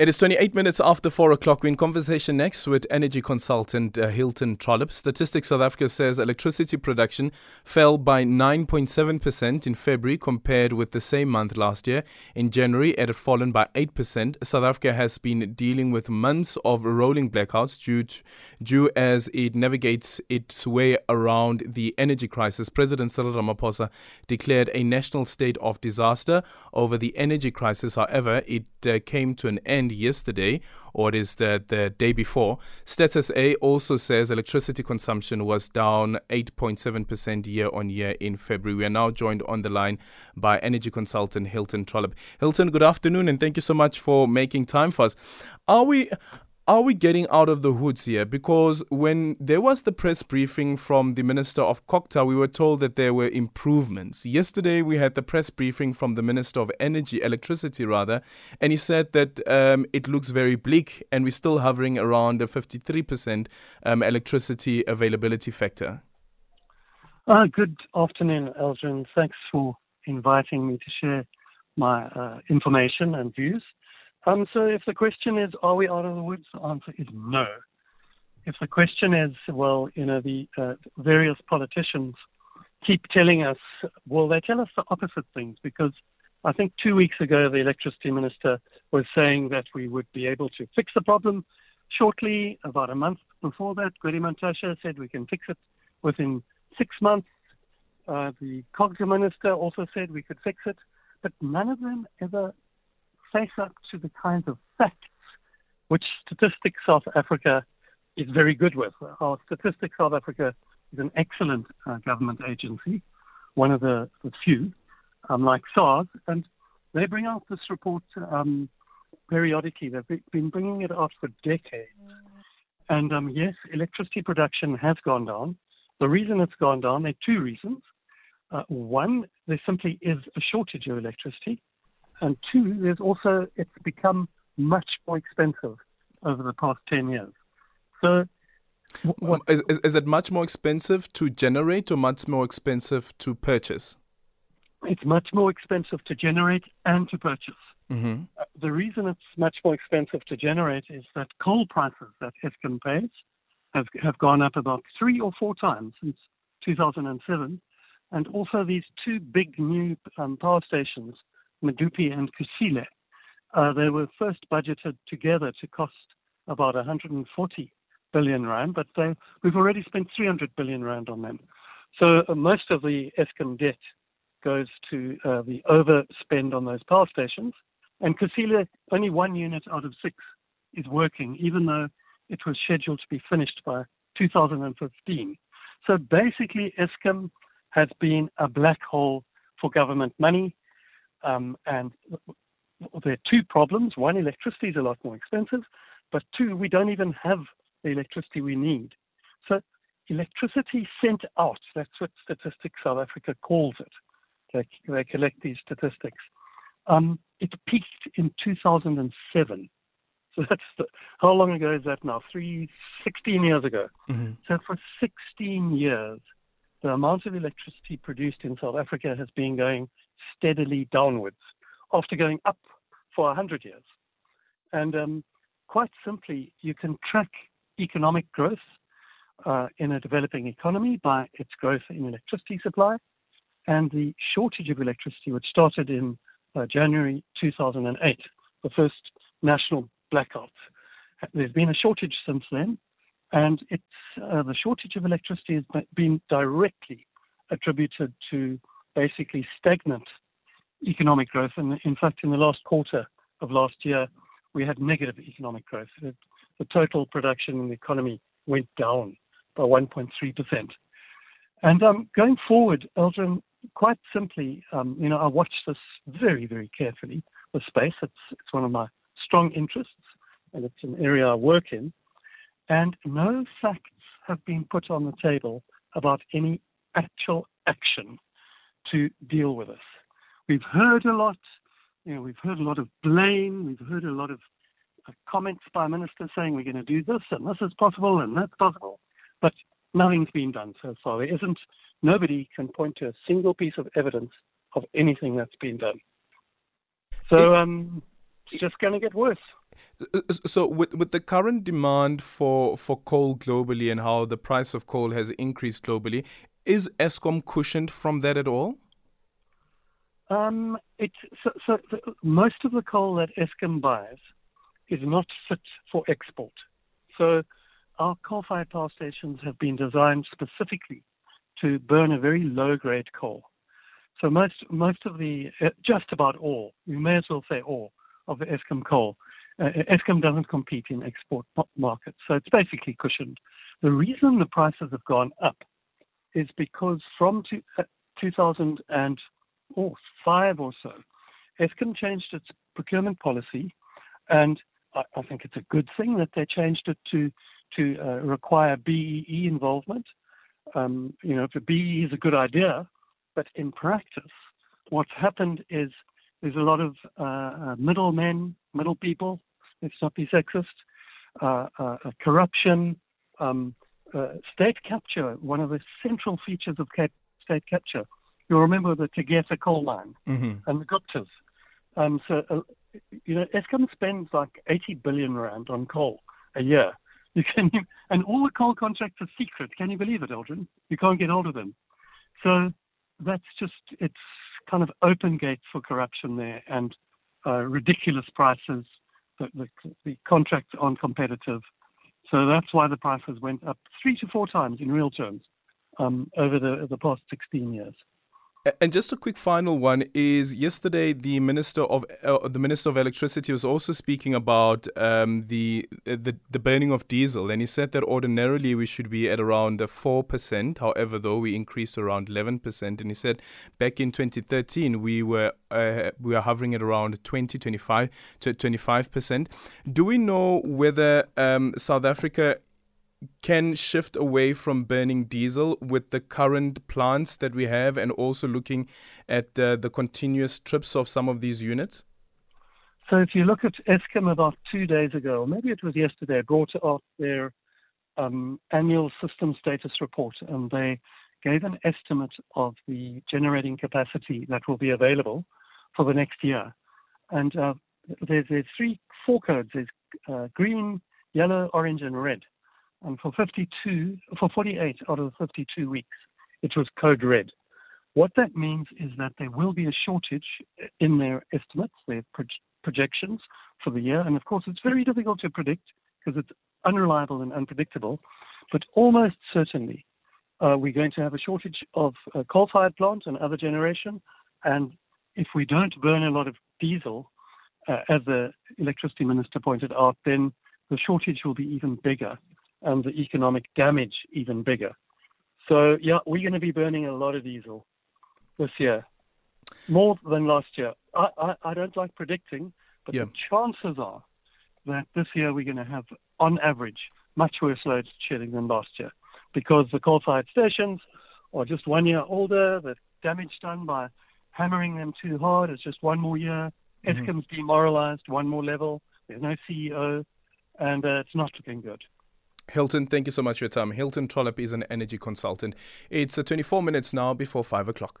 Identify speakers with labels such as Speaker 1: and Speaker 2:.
Speaker 1: It is 28 minutes after 4 o'clock. We're in conversation next with energy consultant uh, Hilton Trollip. Statistics South Africa says electricity production fell by 9.7% in February compared with the same month last year. In January, it had fallen by 8%. South Africa has been dealing with months of rolling blackouts due, to, due as it navigates its way around the energy crisis. President Cyril Ramaphosa declared a national state of disaster over the energy crisis. However, it uh, came to an end yesterday, or it is the, the day before. Stats SA also says electricity consumption was down 8.7% year on year in February. We are now joined on the line by energy consultant Hilton Trollip. Hilton, good afternoon, and thank you so much for making time for us. Are we are we getting out of the hoods here? Because when there was the press briefing from the Minister of COGTA, we were told that there were improvements. Yesterday, we had the press briefing from the Minister of Energy, Electricity rather, and he said that um, it looks very bleak and we're still hovering around a 53% um, electricity availability factor.
Speaker 2: Uh, good afternoon, Elgin. Thanks for inviting me to share my uh, information and views. Um, so if the question is, are we out of the woods? The answer is no. If the question is, well, you know, the uh, various politicians keep telling us, well, they tell us the opposite things because I think two weeks ago the electricity minister was saying that we would be able to fix the problem shortly. About a month before that, Gwede Mantashe said we can fix it within six months. Uh, the COGTA minister also said we could fix it, but none of them ever face up to the kinds of facts which Statistics South Africa is very good with. Our Statistics South Africa is an excellent uh, government agency, one of the, the few, um, like SARS, and they bring out this report um, periodically. They've been bringing it out for decades. And um, yes, electricity production has gone down. The reason it's gone down, there are two reasons. Uh, one, there simply is a shortage of electricity. And two, there's also, it's become much more expensive over the past 10 years. So,
Speaker 1: what, is, is it much more expensive to generate or much more expensive to purchase?
Speaker 2: It's much more expensive to generate and to purchase.
Speaker 1: Mm-hmm.
Speaker 2: Uh, the reason it's much more expensive to generate is that coal prices that Eskom pays have, have gone up about three or four times since 2007. And also these two big new um, power stations Medupi and Kusile. Uh, they were first budgeted together to cost about 140 billion rand, but they, we've already spent 300 billion rand on them. So uh, most of the Eskom debt goes to uh, the overspend on those power stations. And Kusile, only one unit out of six is working, even though it was scheduled to be finished by 2015. So basically, Eskom has been a black hole for government money. Um, and there are two problems. One, electricity is a lot more expensive, but two, we don't even have the electricity we need. So electricity sent out, that's what Statistics South Africa calls it. They, they collect these statistics. Um, it peaked in 2007. So that's the, how long ago is that now? Three, 16 years ago.
Speaker 1: Mm-hmm.
Speaker 2: So for 16 years, the amount of electricity produced in South Africa has been going steadily downwards after going up for 100 years. And um, quite simply, you can track economic growth uh, in a developing economy by its growth in electricity supply and the shortage of electricity, which started in uh, January 2008, the first national blackout. There's been a shortage since then, and it's uh, the shortage of electricity has been directly attributed to basically stagnant economic growth. And in fact, in the last quarter of last year, we had negative economic growth. The, the total production in the economy went down by 1.3%. And um, going forward, Elgin, quite simply, um, you know, I watch this very, very carefully, the space. It's, it's one of my strong interests, and it's an area I work in. And no facts have been put on the table about any actual action to deal with this. We've heard a lot, you know, we've heard a lot of blame, we've heard a lot of uh, comments by ministers saying we're going to do this and this is possible and that's possible, but nothing's been done so far. There isn't, nobody can point to a single piece of evidence of anything that's been done. So um, it's just going to get worse.
Speaker 1: So, with with the current demand for for coal globally and how the price of coal has increased globally, is Eskom cushioned from that at all?
Speaker 2: Um, it's so, so the, most of the coal that Eskom buys is not fit for export. So, our coal-fired power stations have been designed specifically to burn a very low-grade coal. So most most of the uh, just about all, you may as well say all of the Eskom coal. Uh, Eskom doesn't compete in export markets, so it's basically cushioned. The reason the prices have gone up is because from two, uh, 2005 or so, Eskom changed its procurement policy, and I, I, think it's a good thing that they changed it to to uh, require BEE involvement. Um, you know, the BEE is a good idea, but in practice, what's happened is there's a lot of uh, uh middlemen, middle people, let's not be sexist, uh, uh, uh corruption, um, uh, state capture, one of the central features of state capture. You'll remember the Tegeta coal mine mm-hmm. and the Guptas. Um, so, you know, Eskom spends like 80 billion rand on coal a year. You can, and all the coal contracts are secret. Can you believe it, Eldrin? You can't get hold of them. So that's just it's kind of open gate for corruption there and uh, ridiculous prices. The, the, the, contracts aren't competitive, so that's why the prices went up three to four times in real terms um, over the the past 16 years.
Speaker 1: And just a quick final one is yesterday the minister of uh, the minister of electricity was also speaking about um, the, the the burning of diesel, and he said that ordinarily we should be at around four percent. However, though we increased around eleven percent, and he said back in 2013 we were uh, we are hovering at around 20, 25 to 25 percent. Do we know whether um, South Africa can shift away from burning diesel with the current plants that we have and also looking at uh, the continuous trips of some of these units?
Speaker 2: So if you look at Eskom about two days ago, or maybe it was yesterday, brought out their um, annual system status report and they gave an estimate of the generating capacity that will be available for the next year. And uh, there's, there's three, four codes. There's uh, green, yellow, orange, and red. And for 52, for 48 out of the 52 weeks, it was code red. What that means is that there will be a shortage in their estimates, their projections for the year. And of course, it's very difficult to predict because it's unreliable and unpredictable. But almost certainly, uh, we're going to have a shortage of uh, coal-fired plants and other generation. And if we don't burn a lot of diesel, uh, as the electricity minister pointed out, then the shortage will be even bigger and the economic damage even bigger. So, yeah, we're going to be burning a lot of diesel this year, more than last year. I, I, I don't like predicting, but yeah. the chances are that this year we're going to have, on average, much worse load shedding than last year because the coal-fired stations are just one year older. The damage done by hammering them too hard is just one more year. mm hmm demoralized, one more level. There's no CEO, and uh, it's not looking good.
Speaker 1: Hilton, thank you so much for your time. Hilton Trollip is an energy consultant. It's uh, 24 minutes now before 5 o'clock.